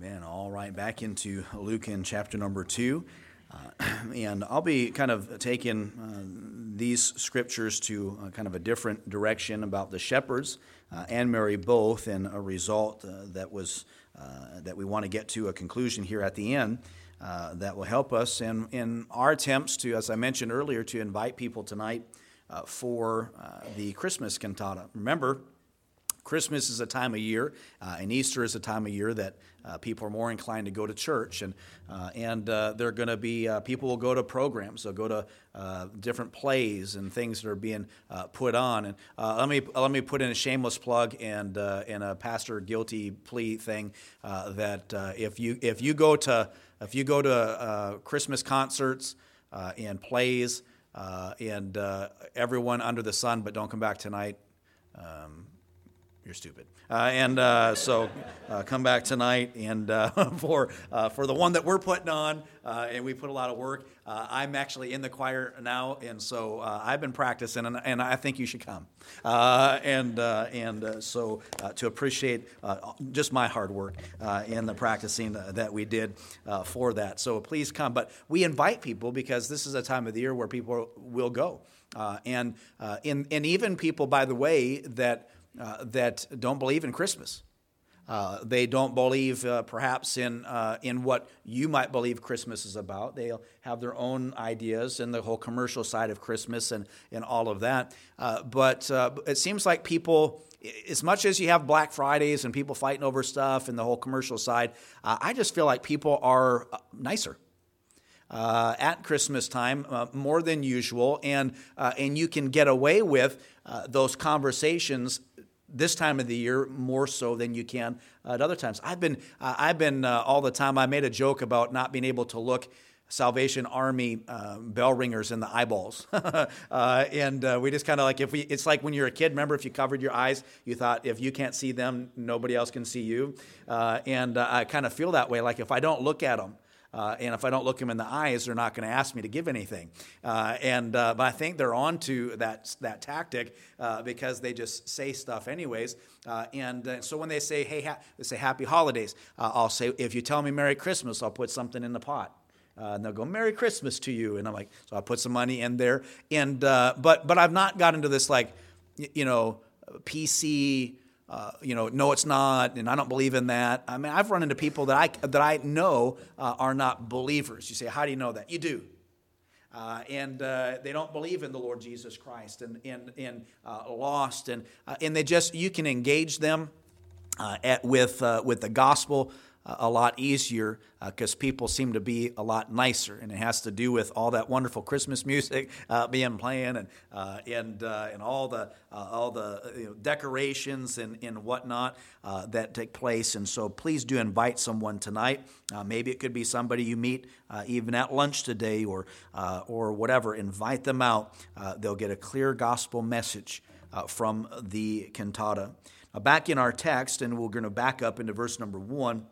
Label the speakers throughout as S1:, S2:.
S1: Amen. All right, back into Luke in chapter number two. Uh, and I'll be kind of taking uh, these scriptures to uh, kind of a different direction about the shepherds uh, and Mary both, and a result uh, that was uh, that we want to get to a conclusion here at the end that will help us in, in our attempts to, as I mentioned earlier, to invite people tonight for the Christmas cantata. Remember, Christmas is a time of year, uh, and Easter is a time of year that uh, people are more inclined to go to church, and uh, and uh, they're going to be uh, people will go to programs, they'll go to uh, different plays and things that are being put on. And let me let me put in a shameless plug and and a pastor guilty plea thing that if you if you go to if you go to Christmas concerts and plays and everyone under the sun, but don't come back tonight. Um, you're stupid. Uh, and uh, so uh, come back tonight and uh, for, uh, for the one that we're putting on, uh, and we put a lot of work. I'm actually in the choir now, and so I've been practicing, and, and I think you should come. and and so to appreciate just my hard work in the practicing that we did for that. So please come. But we invite people because this is a time of the year where people will go. and, in, and even people, by the way, that uh, that don't believe in Christmas. Uh, they don't believe uh, perhaps in, uh, in what you might believe Christmas is about. They'll have their own ideas and the whole commercial side of Christmas and, and all of that. Uh, but uh, it seems like people, as much as you have Black Fridays and people fighting over stuff and the whole commercial side, I just feel like people are nicer. Uh, at Christmas time uh, more than usual, and uh, and you can get away with those conversations this time of the year more so than you can at other times. I've been, uh, I've been uh, all the time. I made a joke about not being able to look Salvation Army uh, bell ringers in the eyeballs, uh, and uh, we just kind of like if we. It's like when you're a kid. Remember, if you covered your eyes, you thought if you can't see them, nobody else can see you. Uh, and I kind of feel that way. Like if I don't look at them. Uh, and if I don't look them in the eyes, they're not going to ask me to give anything. Uh, and uh, but I think they're on to that that tactic uh, because they just say stuff anyways. Uh, and uh, so when they say hey, ha- they say happy holidays, I'll say if you tell me Merry Christmas, I'll put something in the pot. and they'll go Merry Christmas to you, and I'm like, so I put some money in there. And but but I've not got into this like, you know, PC uh, you know, no, it's not, and I don't believe in that. I mean, I've run into people that I that I know uh, are not believers. You say, how do you know that? You do. Uh, and uh, they don't believe in the Lord Jesus Christ and, and, and uh, lost. And, and they just, you can engage them at, with, with the gospel a lot easier because uh, people seem to be a lot nicer, and it has to do with all that wonderful Christmas music uh, being playing and uh, and uh, and all the uh, all the you know, decorations and and whatnot that take place. And so, please do invite someone tonight. maybe it could be somebody you meet even at lunch today, or or whatever. Invite them out. they'll get a clear gospel message from the cantata. Now, back in our text, and we're going to back up into verse number one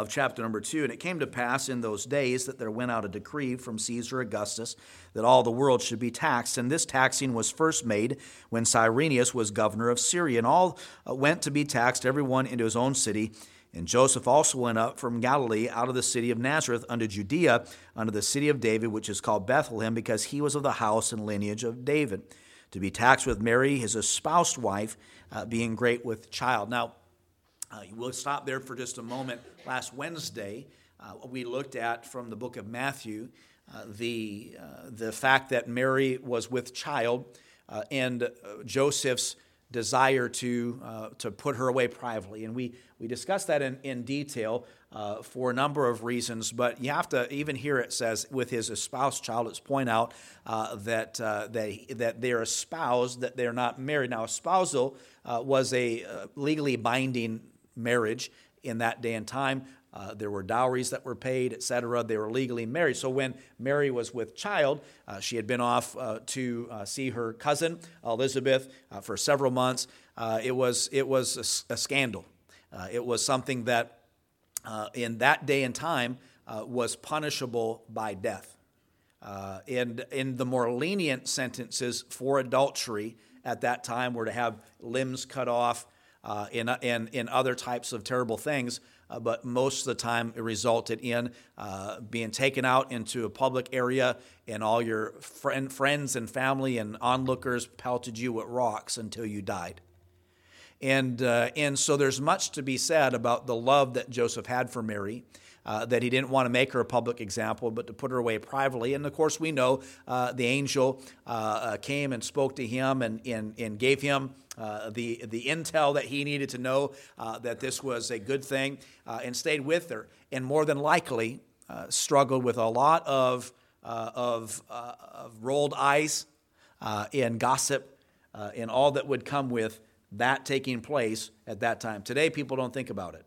S1: of chapter number two. And it came to pass in those days that there went out a decree from Caesar Augustus that all the world should be taxed. And this taxing was first made when Cyrenius was governor of Syria. And all uh, went to be taxed, every one into his own city. And Joseph also went up from Galilee out of the city of Nazareth unto Judea, unto the city of David, which is called Bethlehem, because he was of the house and lineage of David, to be taxed with Mary, his espoused wife, uh, being great with child. Now, uh, we'll stop there for just a moment. Last Wednesday, uh, we looked at from the book of Matthew uh, the, uh, the fact that Mary was with child uh, and uh, Joseph's desire to, to put her away privately. And we, we discussed that in, in detail for a number of reasons, but you have to, even here it says, with his espoused child, let's point out that, that, that they're espoused, that they're not married. Now, espousal was a legally binding marriage in that day and time. Uh, there were dowries that were paid, etc. They were legally married. So when Mary was with child, uh, she had been off uh, to uh, see her cousin Elizabeth uh, for several months. Uh, it was it was a, a scandal. it was something that in that day and time was punishable by death. and in the more lenient sentences for adultery at that time were to have limbs cut off, uh, in, in, in other types of terrible things, uh, but most of the time it resulted in uh, being taken out into a public area and all your friend, friends and family and onlookers pelted you with rocks until you died. And, uh, and so there's much to be said about the love that Joseph had for Mary. Uh, that he didn't want to make her a public example, but to put her away privately. And of course, we know uh, the angel uh, uh came and spoke to him and, and, and gave him uh, the, the intel that he needed to know uh, that this was a good thing and stayed with her. And more than likely, struggled with a lot of, of, of, rolled eyes and gossip and all that would come with that taking place at that time. Today, people don't think about it.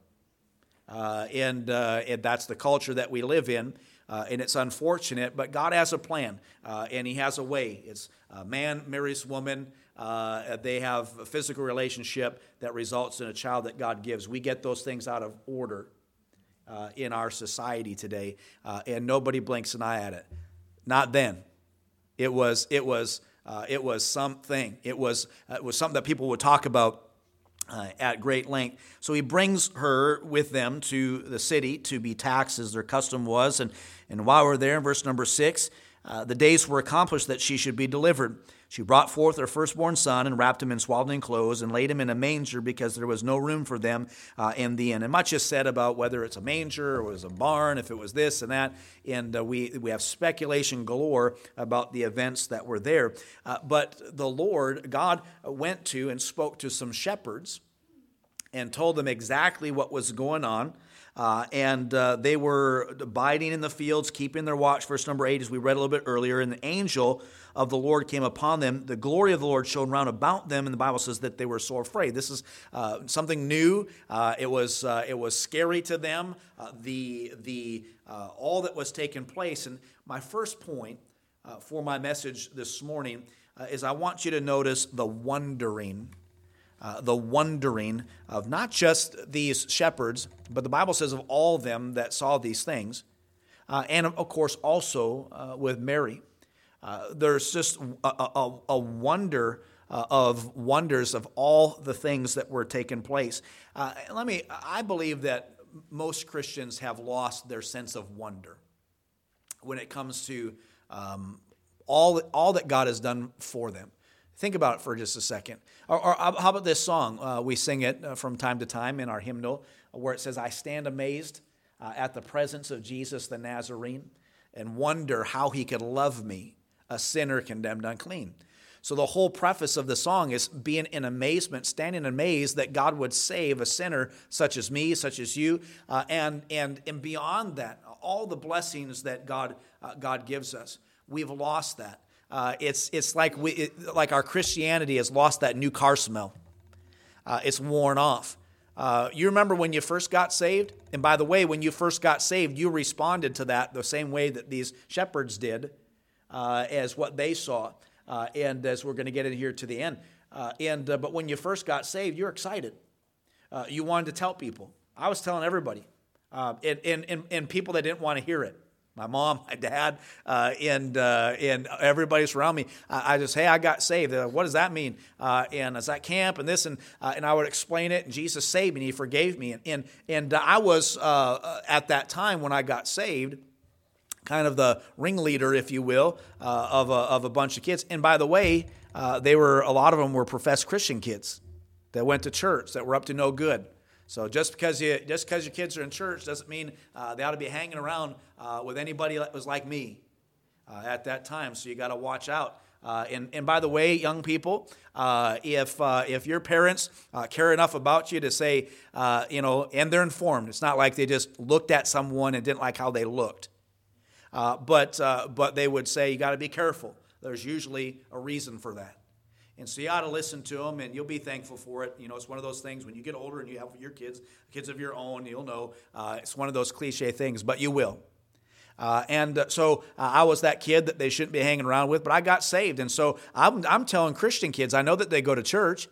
S1: Uh, and, uh, and that's the culture that we live in. Uh, and it's unfortunate, but God has a plan uh, and He has a way. It's man marries woman. Uh, they have a physical relationship that results in a child that God gives. We get those things out of order uh, in our society today, and nobody blinks an eye at it. Not then. It was, it was, it was something. It was, it was something that people would talk about uh, at great length. So he brings her with them to the city to be taxed as their custom was. And, and while we're there, in verse number six, uh, the days were accomplished that she should be delivered. She brought forth her firstborn son and wrapped him in swaddling clothes and laid him in a manger because there was no room for them uh, in the inn. And much is said about whether it's a manger or it was a barn, if it was this and that. And uh, we, we have speculation galore about the events that were there. Uh, but the Lord, God, went to and spoke to some shepherds and told them exactly what was going on. Uh, and uh, they were abiding in the fields, keeping their watch. Verse number eight, as we read a little bit earlier, and the angel of the Lord came upon them. The glory of the Lord shone round about them, and the Bible says that they were so afraid. This is uh, something new. Uh, it was uh, it was scary to them. Uh, the the all that was taking place. And my first point for my message this morning is I want you to notice the wondering uh, the wondering of not just these shepherds, but the Bible says of all of them that saw these things, uh, and of course also uh, with Mary. Uh, there's just a, a, a wonder of wonders of all the things that were taking place. let me, I believe that most Christians have lost their sense of wonder when it comes to um, all, all that God has done for them. Think about it for just a second. Or, or how about this song? Uh, we sing it uh, from time to time in our hymnal where it says, I stand amazed uh, at the presence of Jesus the Nazarene and wonder how he could love me, a sinner condemned unclean. So the whole preface of the song is being in amazement, standing amazed that God would save a sinner such as me, such as you, uh, and, and, and beyond that, all the blessings that God, uh, God gives us. We've lost that. Uh, it's, it's like, we, it, like our Christianity has lost that new car smell. Uh, it's worn off. Uh, you remember when you first got saved? And by the way, when you first got saved, you responded to that the same way that these shepherds did uh, as what they saw. Uh, and as we're going to get in here to the end. Uh, and, but when you first got saved, you're excited. you wanted to tell people. I was telling everybody. and, and, and people that didn't want to hear it my mom, my dad, uh, and uh, and everybody's around me. I, I, just, hey, I got saved. Like, what does that mean? Uh, and it's at camp and this, and uh, and I would explain it. And Jesus saved me. and He forgave me. And and, and I was uh, at that time when I got saved, kind of the ringleader, if you will, uh, of a, of a bunch of kids. And by the way, they were a lot of them were professed Christian kids that went to church that were up to no good. So just because you just because your kids are in church doesn't mean uh, they ought to be hanging around uh, with anybody that was like me uh, at that time. So you got to watch out. Uh, and, and by the way, young people, uh, if uh, if your parents care enough about you to say, you know, and they're informed, it's not like they just looked at someone and didn't like how they looked, but but they would say you got to be careful. There's usually a reason for that. And so you ought to listen to them and you'll be thankful for it. You know, it's one of those things when you get older and you have your kids, kids of your own, you'll know uh, it's one of those cliche things, but you will. Uh, and uh, so uh, I was that kid that they shouldn't be hanging around with, but I got saved. And so I'm, I'm telling Christian kids, I know that they go to church,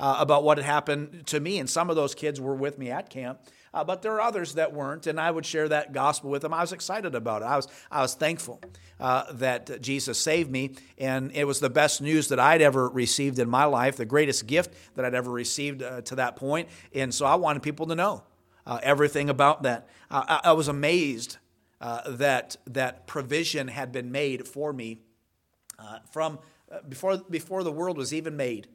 S1: uh, about what had happened to me. And some of those kids were with me at camp. Uh, but there are others that weren't, and I would share that gospel with them. I was excited about it. I was, I was thankful uh, that Jesus saved me, and it was the best news that I'd ever received in my life, the greatest gift that I'd ever received uh, to that point. And so I wanted people to know uh, everything about that. I, I was amazed uh, that that provision had been made for me uh, from before before the world was even made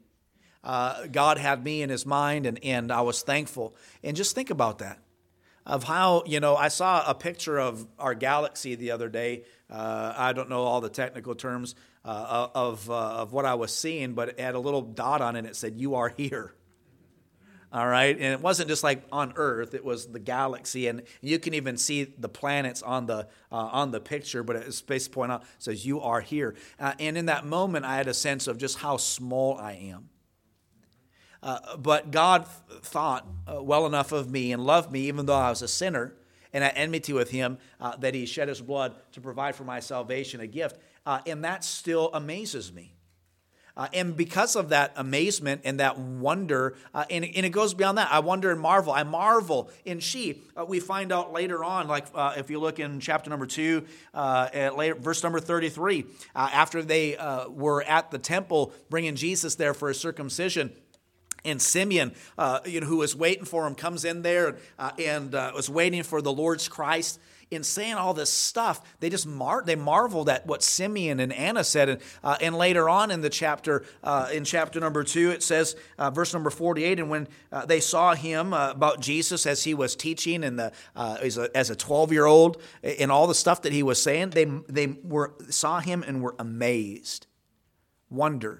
S1: uh, God had me in his mind, and, and I was thankful. And just think about that of how, you know, I saw a picture of our galaxy the other day. Uh, I don't know all the technical terms uh, of, uh, of what I was seeing, but it had a little dot on it it said, You are here. All right. And it wasn't just like on Earth, it was the galaxy. And you can even see the planets on the, uh, on the picture, but it's basically pointing out, says, You are here. Uh, and in that moment, I had a sense of just how small I am. Uh, but God thought uh, well enough of me and loved me, even though I was a sinner and at enmity with Him, uh, that He shed His blood to provide for my salvation a gift. Uh, and that still amazes me. Uh, and because of that amazement and that wonder, and, and, it goes beyond that, I wonder and marvel. I marvel in she. We find out later on, like if you look in chapter number two, later, verse number 33, after they were at the temple bringing Jesus there for a circumcision and Simeon, uh, you know, who was waiting for him, comes in there uh, and uh, was waiting for the Lord's Christ. In saying all this stuff, they just mar- they marveled at what Simeon and Anna said. And, uh, and later on in the chapter, uh, in chapter number two, it says, uh, verse number 48, and when they saw him about Jesus as he was teaching and the, as a, as a 12 year old and all the stuff that he was saying, they, they were, saw him and were amazed, wonder.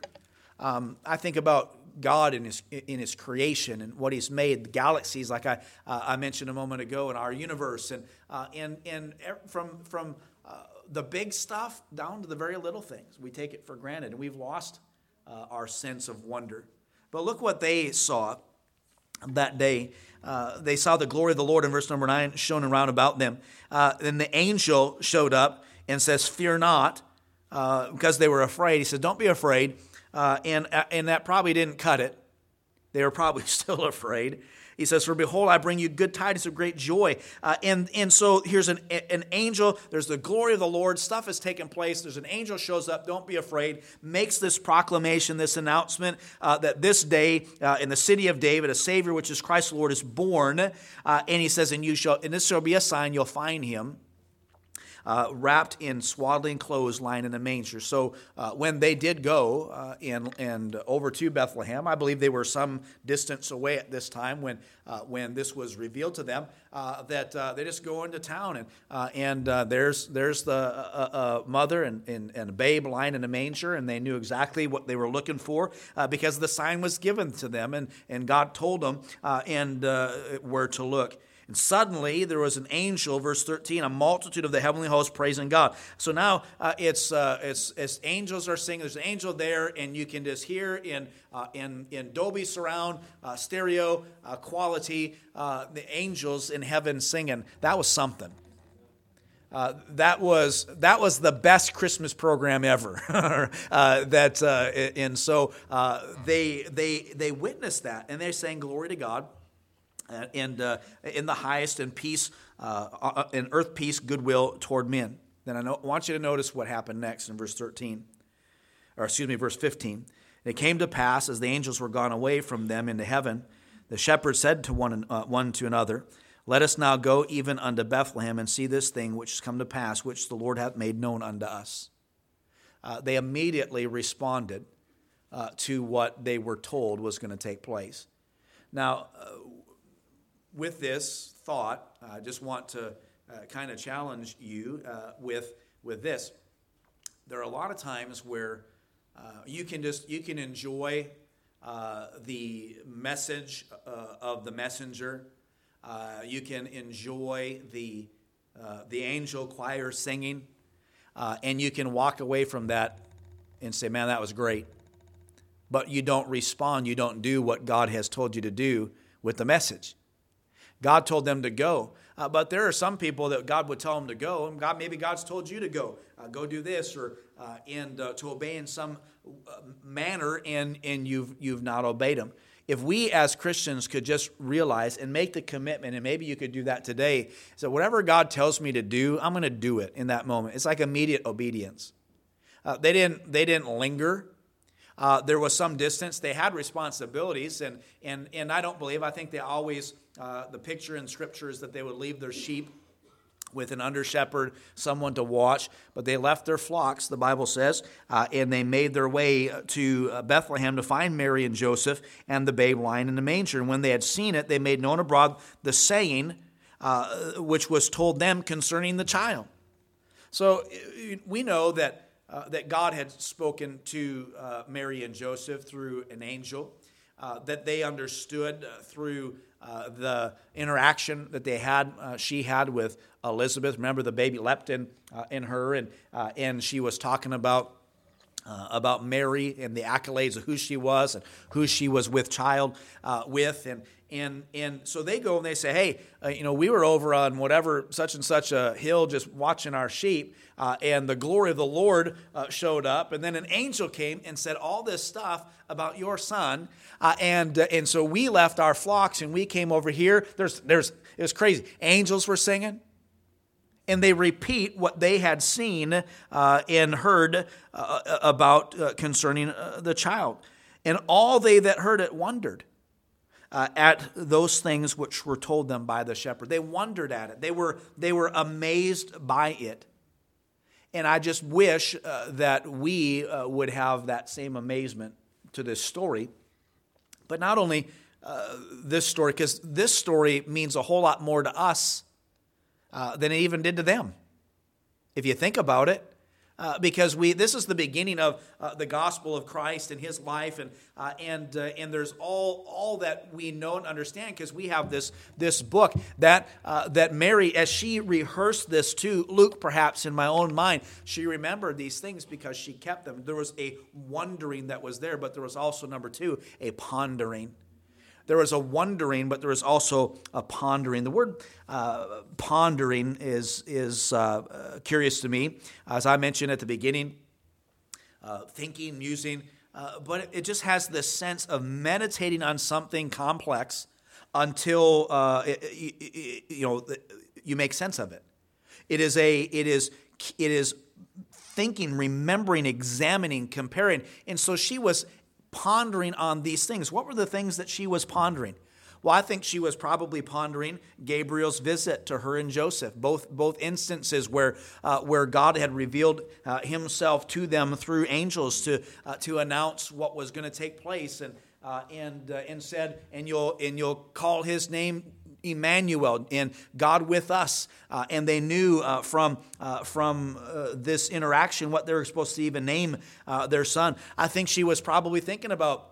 S1: Um, I think about God in his, in his creation and what he's made, the galaxies, like I, uh, I mentioned a moment ago, in our universe, and, uh, and, and from, from uh, the big stuff down to the very little things. We take it for granted, and we've lost uh, our sense of wonder. But look what they saw that day. Uh, they saw the glory of the Lord in verse number 9 shown around about them. Uh, then the angel showed up and says, Fear not, because they were afraid. He said, Don't be afraid uh, and, uh, and that probably didn't cut it. They were probably still afraid. He says, For behold, I bring you good tidings of great joy. Uh, and, and so here's an, an angel. There's the glory of the Lord. Stuff has taken place. There's an angel shows up. Don't be afraid. Makes this proclamation, this announcement uh, that this day uh, in the city of David, a Savior, which is Christ the Lord, is born. Uh, and he says, And you shall, and this shall be a sign, you'll find him uh, wrapped in swaddling clothes lying in a manger. So uh, when they did go uh, in, and over to Bethlehem, I believe they were some distance away at this time when, uh, when this was revealed to them, uh, that uh, they just go into town and, and there's, there's the mother and, and, and a babe lying in a manger, and they knew exactly what they were looking for because the sign was given to them, and, and God told them and where to look. And suddenly there was an angel, verse 13, a multitude of the heavenly host praising God. So now uh, it's, uh, it's, it's angels are singing. There's an angel there, and you can just hear in, uh, in, in Dolby surround, uh, stereo uh, quality, uh, the angels in heaven singing. That was something. That was that was the best Christmas program ever. that and so they they they witnessed that and they're saying glory to God and uh, in the highest and peace, uh, uh, in earth peace, goodwill toward men. Then I know, want you to notice what happened next in verse 13, or excuse me, verse 15. And it came to pass as the angels were gone away from them into heaven, the shepherds said to one, uh, one to another, Let us now go even unto Bethlehem and see this thing which has come to pass, which the Lord hath made known unto us. Uh, they immediately responded to what they were told was going to take place. Now, with this thought, I just want to uh, kind of challenge you uh, with, with this. There are a lot of times where uh, you can just you can enjoy the message of the messenger. You can enjoy the the angel choir singing, and you can walk away from that and say, "Man, that was great." But you don't respond. You don't do what God has told you to do with the message. God told them to go. Uh, but there are some people that God would tell them to go, and God maybe God's told you to go, uh, go do this, or uh, and uh, to obey in some uh, manner, and and you've you've not obeyed Him. If we as Christians could just realize and make the commitment, and maybe you could do that today, so whatever God tells me to do, I'm going to do it in that moment. It's like immediate obedience. Uh, they didn't they didn't linger. There was some distance. They had responsibilities, and, and, and I don't believe, I think they always, uh, the picture in Scripture is that they would leave their sheep with an under shepherd, someone to watch. But they left their flocks, the Bible says, uh, and they made their way to uh, Bethlehem to find Mary and Joseph and the babe lying in the manger. And when they had seen it, they made known abroad the saying uh, which was told them concerning the child. So uh, we know that uh, that God had spoken to Mary and Joseph through an angel, that they understood through uh, the interaction that they had, uh, she had with Elizabeth. Remember, the baby leapt in, uh, in her, and, uh, and she was talking about. About Mary and the accolades of who she was and who she was with child with, and and and so they go and they say, hey, uh, you know, we were over on whatever such and such a hill just watching our sheep, uh, and the glory of the Lord uh, showed up, and then an angel came and said all this stuff about your son, uh, and uh, and so we left our flocks and we came over here. There's there's it was crazy. Angels were singing. And they repeat what they had seen uh, and heard about concerning the child. And all they that heard it wondered uh, at those things which were told them by the shepherd. They wondered at it, they were, they were amazed by it. And I just wish uh, that we uh, would have that same amazement to this story. But not only uh, this story, because this story means a whole lot more to us uh, than it even did to them. If you think about it, uh, because we this is the beginning of uh, the gospel of Christ and His life, and uh, and uh, and there's all all that we know and understand because we have this this book that uh, that Mary, as she rehearsed this to Luke, perhaps in my own mind, she remembered these things because she kept them. There was a wondering that was there, but there was also number two a pondering there was a wondering, but there was also a pondering. The word uh, pondering is, is uh, uh, curious to me. As I mentioned at the beginning, uh, thinking, musing, uh, but it just has this sense of meditating on something complex until uh, it, it, you know you make sense of it. It is a it is it is thinking, remembering, examining, comparing. And so she was pondering on these things. What were the things that she was pondering? Well, I think she was probably pondering Gabriel's visit to her and Joseph, both, both instances where, uh, where God had revealed uh, himself to them through angels to, uh, to announce what was going to take place and, uh, and, uh, and said, and you'll, and you'll call his name Emmanuel and God with us. Uh, and they knew uh, from, uh, from uh, this interaction what they were supposed to even name uh, their son. I think she was probably thinking about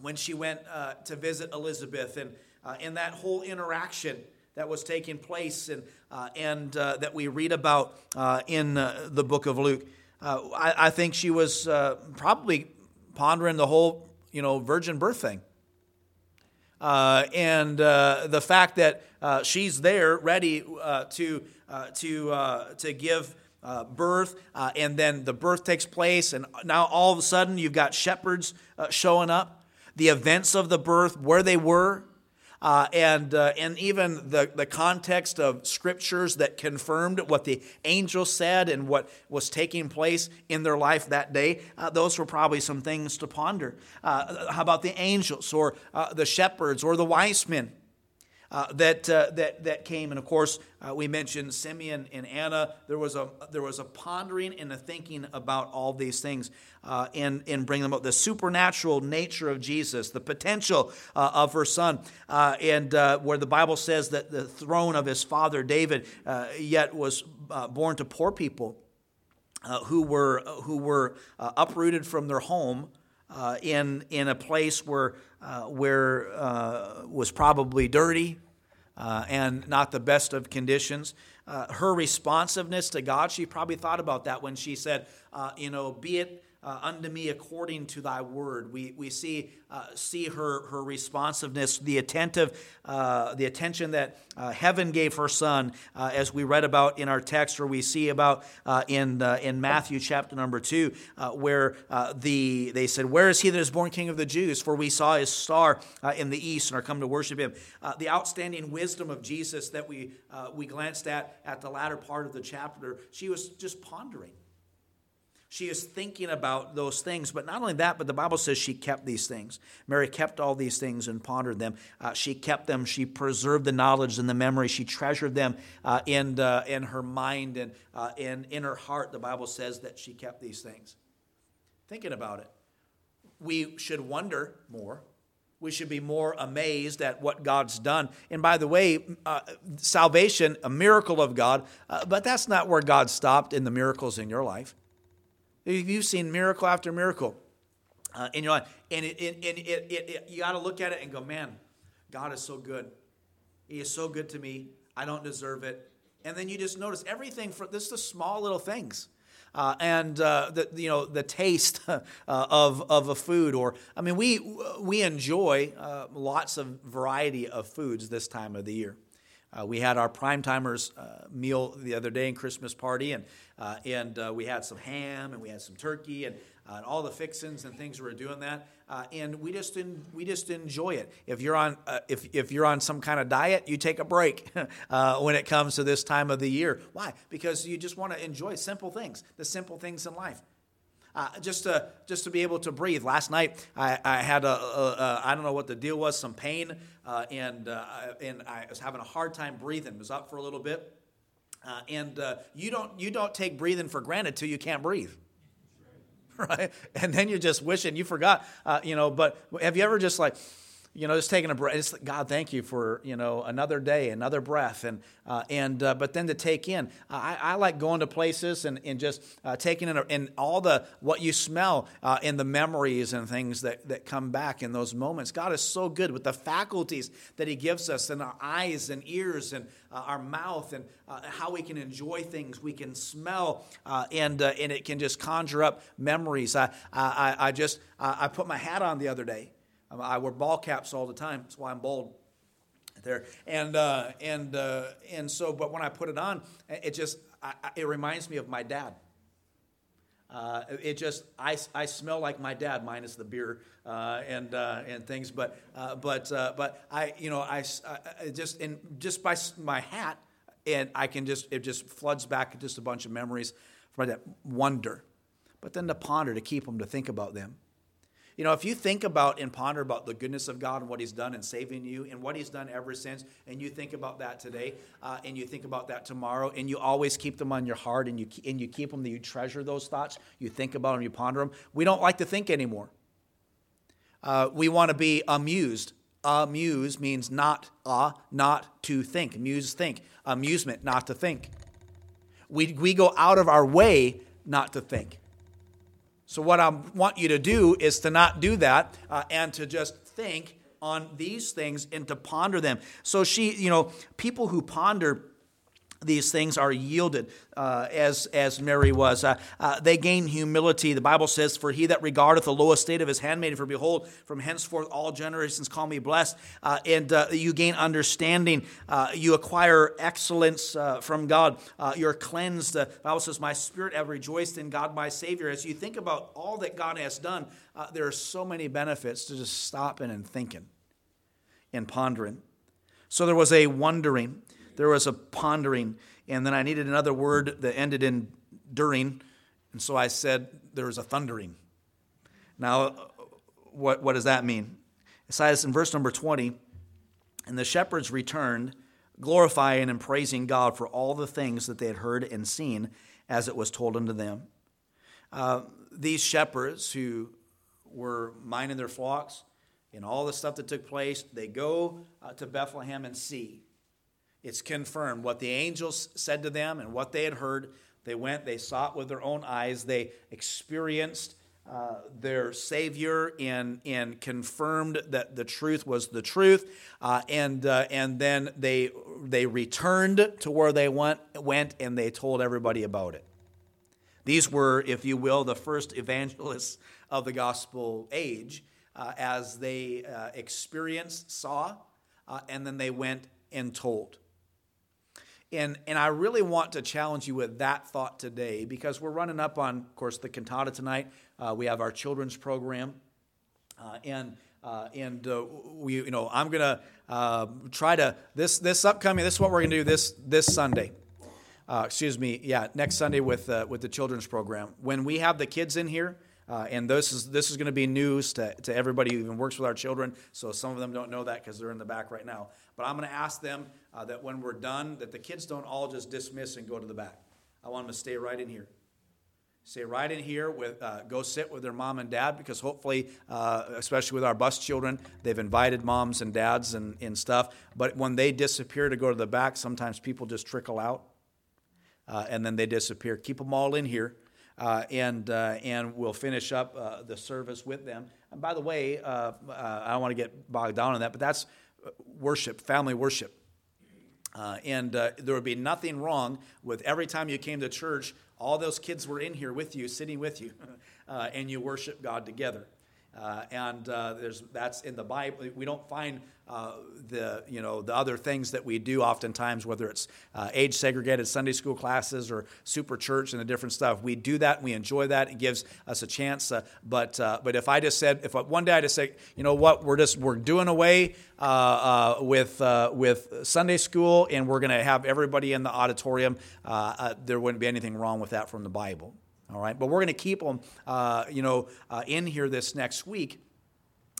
S1: when she went uh, to visit Elizabeth and in that whole interaction that was taking place and, and that we read about in the book of Luke. I, I, think she was probably pondering the whole you know virgin birth thing uh, and uh, the fact that uh, she's there ready uh, to, uh, to, uh, to give birth, and then the birth takes place, and now all of a sudden you've got shepherds showing up. The events of the birth, where they were, uh, and, uh, and even the, the context of scriptures that confirmed what the angel said and what was taking place in their life that day, uh, those were probably some things to ponder. Uh, how about the angels or uh, the shepherds or the wise men? Uh, that, uh, that, that came. And of course, uh, we mentioned Simeon and Anna. There was a, there was a pondering and a thinking about all these things uh, and, and bring them up. The supernatural nature of Jesus, the potential uh, of her son, uh, and where the Bible says that the throne of his father David yet was born to poor people who were, who were uprooted from their home. In in a place where uh, where uh, was probably dirty uh, and not the best of conditions. Uh, her responsiveness to God, she probably thought about that when she said, uh, "You know, be it uh, unto me according to thy word. We, we see, uh, see her, her responsiveness, the attentive, uh, the attention that uh, heaven gave her son, uh, as we read about in our text, or we see about uh, in, in Matthew chapter number two, where the, they said, Where is he that is born king of the Jews? For we saw his star in the east and are come to worship him. the outstanding wisdom of Jesus that we, we glanced at at the latter part of the chapter, she was just pondering. She is thinking about those things. But not only that, but the Bible says she kept these things. Mary kept all these things and pondered them. Uh, she kept them. She preserved the knowledge and the memory. She treasured them uh, in, uh, in her mind and uh, in, in her heart. The Bible says that she kept these things. Thinking about it, we should wonder more. We should be more amazed at what God's done. And by the way, uh, salvation, a miracle of God, uh, but that's not where God stopped in the miracles in your life. You've seen miracle after miracle uh, in your life. And, it, it, it, it you got to look at it and go, man, God is so good. He is so good to me. I don't deserve it. And then you just notice everything for this the small little things. Uh, and uh, the you know the taste uh, of of a food, or I mean, we we enjoy uh, lots of variety of foods this time of the year. Uh, we had our prime timers uh, meal the other day in Christmas party, and uh, and uh, we had some ham and we had some turkey and, uh, and all the fixings and things we were doing that, uh, and we just in, we just enjoy it. If you're on if if you're on some kind of diet, you take a break when it comes to this time of the year. Why? Because you just want to enjoy simple things, the simple things in life. Uh, just to just to be able to breathe. Last night I, I had a, a, a I don't know what the deal was, some pain, uh, and uh, and I was having a hard time breathing. Was up for a little bit, uh, and uh, you don't you don't take breathing for granted till you can't breathe. Right, and then you're just wishing you forgot, uh, you know. But have you ever just like, you know, just taking a breath. It's, God, thank you for you know another day, another breath, and uh, and uh, but then to take in. I, I, like going to places and, and just uh, taking in, in all the what you smell uh, and the memories and things that that come back in those moments. God is so good with the faculties that He gives us, and our eyes and ears and uh, our mouth, and uh, how we can enjoy things. We can smell, and and it can just conjure up memories. I I, I just I put my hat on the other day I wear ball caps all the time. That's why I'm bald there. And uh, and uh, and so, but when I put it on, it just I, it reminds me of my dad. Uh, it just I, I smell like my dad minus the beer uh, and uh, and things but uh, but uh, but I you know I, I just and just by my hat and I can just it just floods back just a bunch of memories from that wonder but then to ponder to keep them to think about them you know, if you think about and ponder about the goodness of God and what He's done in saving you and what He's done ever since, and you think about that today, uh, and you think about that tomorrow, and you always keep them on your heart, and you and you keep them, that you treasure those thoughts, you think about them, you ponder them. We don't like to think anymore. Uh, we want to be amused. Amuse means not uh, not to think. Amuse, think. Amusement, not to think. We we go out of our way not to think. So, what I want you to do is to not do that uh, and to just think on these things and to ponder them. So, she, you know, people who ponder these things are yielded uh, as, as Mary was. Uh, uh, they gain humility. The Bible says, For he that regardeth the low estate of his handmaiden, for behold, from henceforth all generations call me blessed. Uh, and uh, you gain understanding. Uh, you acquire excellence from God. you're cleansed. The Bible says, My spirit have rejoiced in God my Savior. As you think about all that God has done, there are so many benefits to just stopping and thinking and pondering. So there was a wondering there was a pondering, and then I needed another word that ended in during, and so I said there was a thundering. Now, what, what does that mean? It says in verse number 20, and the shepherds returned, glorifying and praising God for all the things that they had heard and seen as it was told unto them. Uh, these shepherds who were minding their flocks and all the stuff that took place, they go uh, to Bethlehem and see. It's confirmed what the angels said to them and what they had heard. They went, they saw it with their own eyes, they experienced uh, their Savior and, and confirmed that the truth was the truth. Uh, and, uh, and then they, they returned to where they went, went and they told everybody about it. These were, if you will, the first evangelists of the gospel age uh, as they uh, experienced, saw, uh, and then they went and told. And, and I really want to challenge you with that thought today because we're running up on, of course, the cantata tonight. Uh, we have our children's program. Uh, and uh, and uh, we, you know, I'm gonna uh, try to this this upcoming. This is what we're gonna do this this Sunday. Uh, excuse me, yeah, next Sunday with uh, with the children's program. When we have the kids in here, uh, and this is this is going to be news to, to everybody who even works with our children. So some of them don't know that because they're in the back right now. But I'm going to ask them that when we're done, that the kids don't all just dismiss and go to the back. I want them to stay right in here. Stay right in here with uh, go sit with their mom and dad because hopefully, uh, especially with our bus children, they've invited moms and dads and, and stuff. But when they disappear to go to the back, sometimes people just trickle out uh, and then they disappear. Keep them all in here. Uh, and uh, and we'll finish up uh, the service with them. And by the way, I don't want to get bogged down on that, but that's worship, family worship. Uh, and uh, there would be nothing wrong with every time you came to church, all those kids were in here with you, sitting with you, uh, and you worship God together. Uh, and uh, there's that's in the Bible. We don't find uh, the you know the other things that we do oftentimes, whether it's uh, age segregated Sunday school classes or super church and the different stuff. We do that. We enjoy that. It gives us a chance. Uh, but uh, but if I just said if one day I just say you know what we're just we're doing away with with Sunday school and we're going to have everybody in the auditorium, there wouldn't be anything wrong with that from the Bible. All right, but we're going to keep them, uh, you know, uh, in here this next week,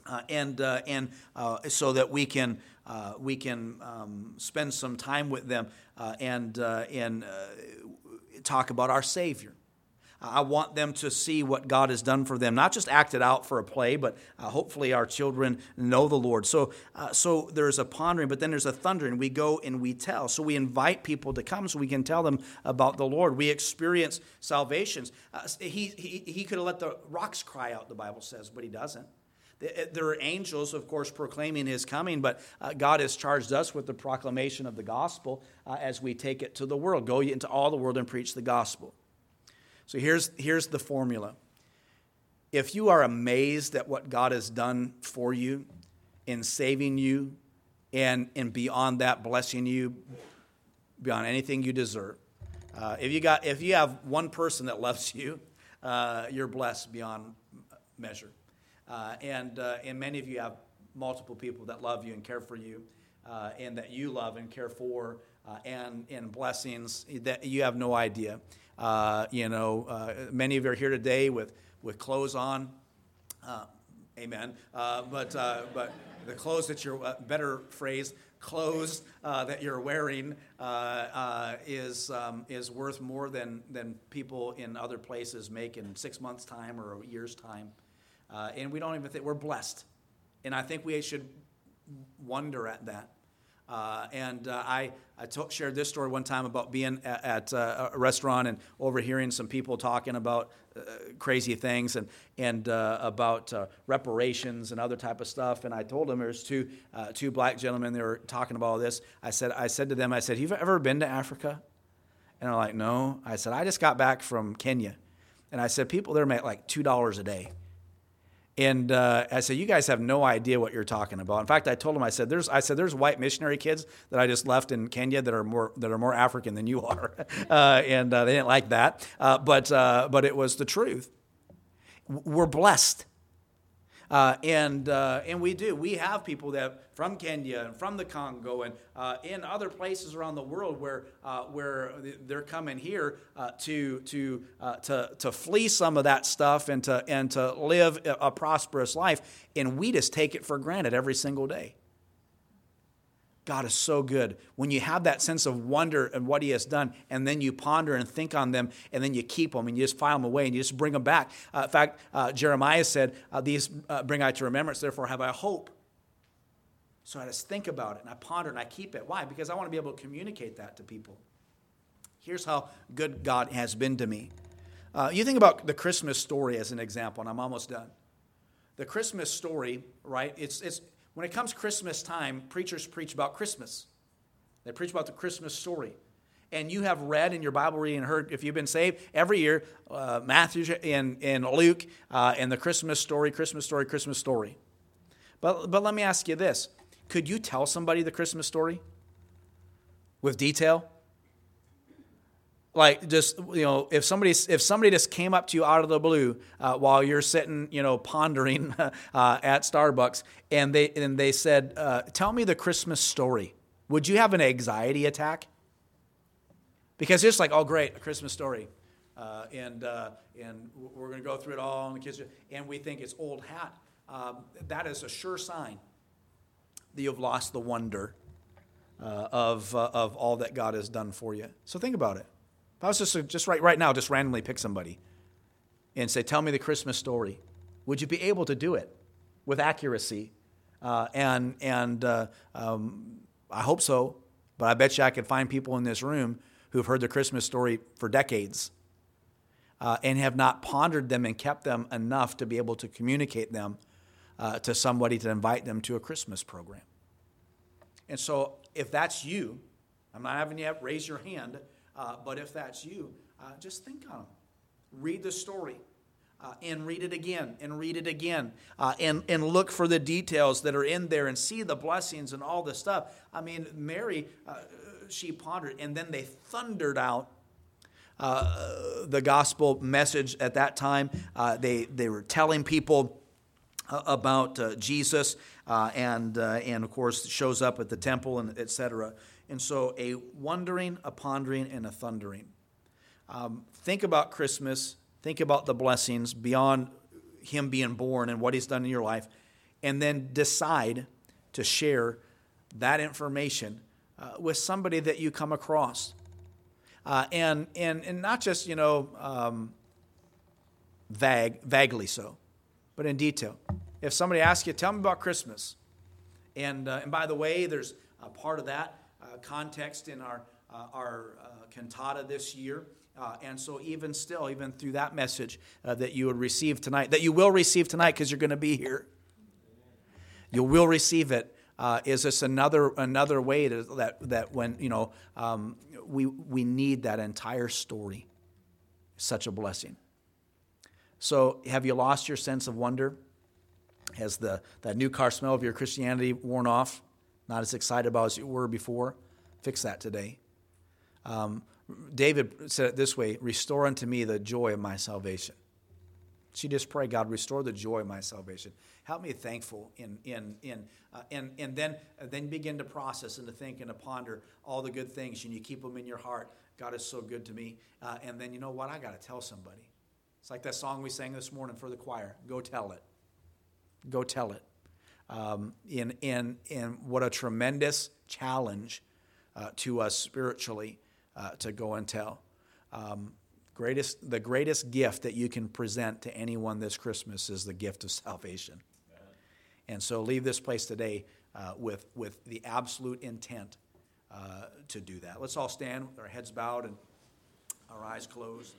S1: uh, and uh, and uh, so that we can uh, we can um, spend some time with them and and talk about our Savior. I want them to see what God has done for them, not just act it out for a play, but uh, hopefully our children know the Lord. So, uh, so there's a pondering, but then there's a thundering. We go and we tell. So we invite people to come so we can tell them about the Lord. We experience salvations. Uh, he, he, he could have let the rocks cry out, the Bible says, but he doesn't. Uh, there are angels, of course, proclaiming his coming, but uh, God has charged us with the proclamation of the gospel uh, as we take it to the world. Go into all the world and preach the gospel. So here's, here's the formula. If you are amazed at what God has done for you in saving you and, and beyond that, blessing you beyond anything you deserve, uh, if, you got, if you have one person that loves you, uh, you're blessed beyond measure. Uh, and, uh, and many of you have multiple people that love you and care for you, uh, and that you love and care for, uh, and, and blessings that you have no idea. Uh, you know, uh, many of you are here today with, with clothes on. Uh, amen. Uh, but, uh, but the clothes that you're, uh, better phrase, clothes that you're wearing is, um, is worth more than, than people in other places make in six months' time or a year's time. and we don't even think we're blessed. And I think we should wonder at that. Uh, and uh, I, I t- shared this story one time about being at, at uh, a restaurant and overhearing some people talking about uh, crazy things and, and uh, about uh, reparations and other type of stuff. And I told them there's two, two black gentlemen, they were talking about all this. I said, I said to them, I said, have you ever been to Africa? And they're like, no. I said, I just got back from Kenya. And I said, people there make like $2 a day. And uh, I said, "You guys have no idea what you're talking about." In fact, I told him, I said, "There's, I said, there's white missionary kids that I just left in Kenya that are more that are more African than you are," uh, and uh, they didn't like that. Uh, but uh, but it was the truth. We're blessed uh, and, uh, and we do. We have people that from Kenya and from the Congo and uh, in other places around the world where, uh, where they're coming here uh, to, to, uh, to, to flee some of that stuff and to, and to live a prosperous life. And we just take it for granted every single day. God is so good. When you have that sense of wonder and what He has done, and then you ponder and think on them, and then you keep them and you just file them away and you just bring them back. Uh, in fact, uh, Jeremiah said, uh, These uh, bring I to remembrance, therefore have I hope. So I just think about it and I ponder and I keep it. Why? Because I want to be able to communicate that to people. Here's how good God has been to me. Uh, you think about the Christmas story as an example, and I'm almost done. The Christmas story, right? It's, it's, when it comes Christmas time, preachers preach about Christmas. They preach about the Christmas story. and you have read in your Bible reading and heard, if you've been saved, every year, uh, Matthew and, and Luke uh, and the Christmas story, Christmas story, Christmas story. But, but let me ask you this could you tell somebody the Christmas story with detail? Like just you know if somebody if somebody just came up to you out of the blue uh, while you're sitting you know pondering uh, at starbucks and they and they said uh, tell me the christmas story. Would you have an anxiety attack? Because it's like oh great a christmas story. Uh, and uh, and we're going to go through it all and the kids and we think it's old hat. Um, that is a sure sign that you've lost the wonder uh, of, of all that god has done for you. So think about it if I was just, to, just right, right now, just randomly pick somebody and say, Tell me the Christmas story, would you be able to do it with accuracy? Uh, and and uh, um, I hope so, but I bet you I could find people in this room who've heard the Christmas story for decades uh, and have not pondered them and kept them enough to be able to communicate them uh, to somebody to invite them to a Christmas program. And so, if that's you, I'm not having you raise your hand. Uh, but if that's you, uh, just think on them. Read the story. Uh, and read it again and read it again uh, and, and look for the details that are in there and see the blessings and all the stuff. I mean, Mary, uh, she pondered, and then they thundered out uh, the gospel message at that time. Uh, they, they were telling people about uh, Jesus, and, and of course, shows up at the temple and etc. And so, a wondering, a pondering, and a thundering. Um, think about Christmas. Think about the blessings beyond Him being born and what He's done in your life. And then decide to share that information uh, with somebody that you come across. Uh, and, and, and not just, you know, um, vague, vaguely so, but in detail. If somebody asks you, tell me about Christmas. And, uh, and by the way, there's a part of that context in our, uh, our uh, cantata this year. Uh, and so, even still, even through that message uh, that you would receive tonight, that you will receive tonight because you're going to be here, you will receive it. Uh, is this another another way to, that that when you know um, we we need that entire story? Such a blessing. So, have you lost your sense of wonder? Has the that new car smell of your Christianity worn off? Not as excited about as you were before? Fix that today. Um, David said it this way Restore unto me the joy of my salvation. She just pray, God, restore the joy of my salvation. Help me thankful in, in, in, uh, and, and then, uh, then begin to process and to think and to ponder all the good things and you keep them in your heart. God is so good to me. Uh, and then you know what? I got to tell somebody. It's like that song we sang this morning for the choir Go tell it. Go tell it. Um, in, in, in what a tremendous challenge uh, to us spiritually uh, to go and tell. Um, greatest, the greatest gift that you can present to anyone this Christmas is the gift of salvation. And so leave this place today uh, with, with the absolute intent uh, to do that. Let's all stand with our heads bowed and our eyes closed.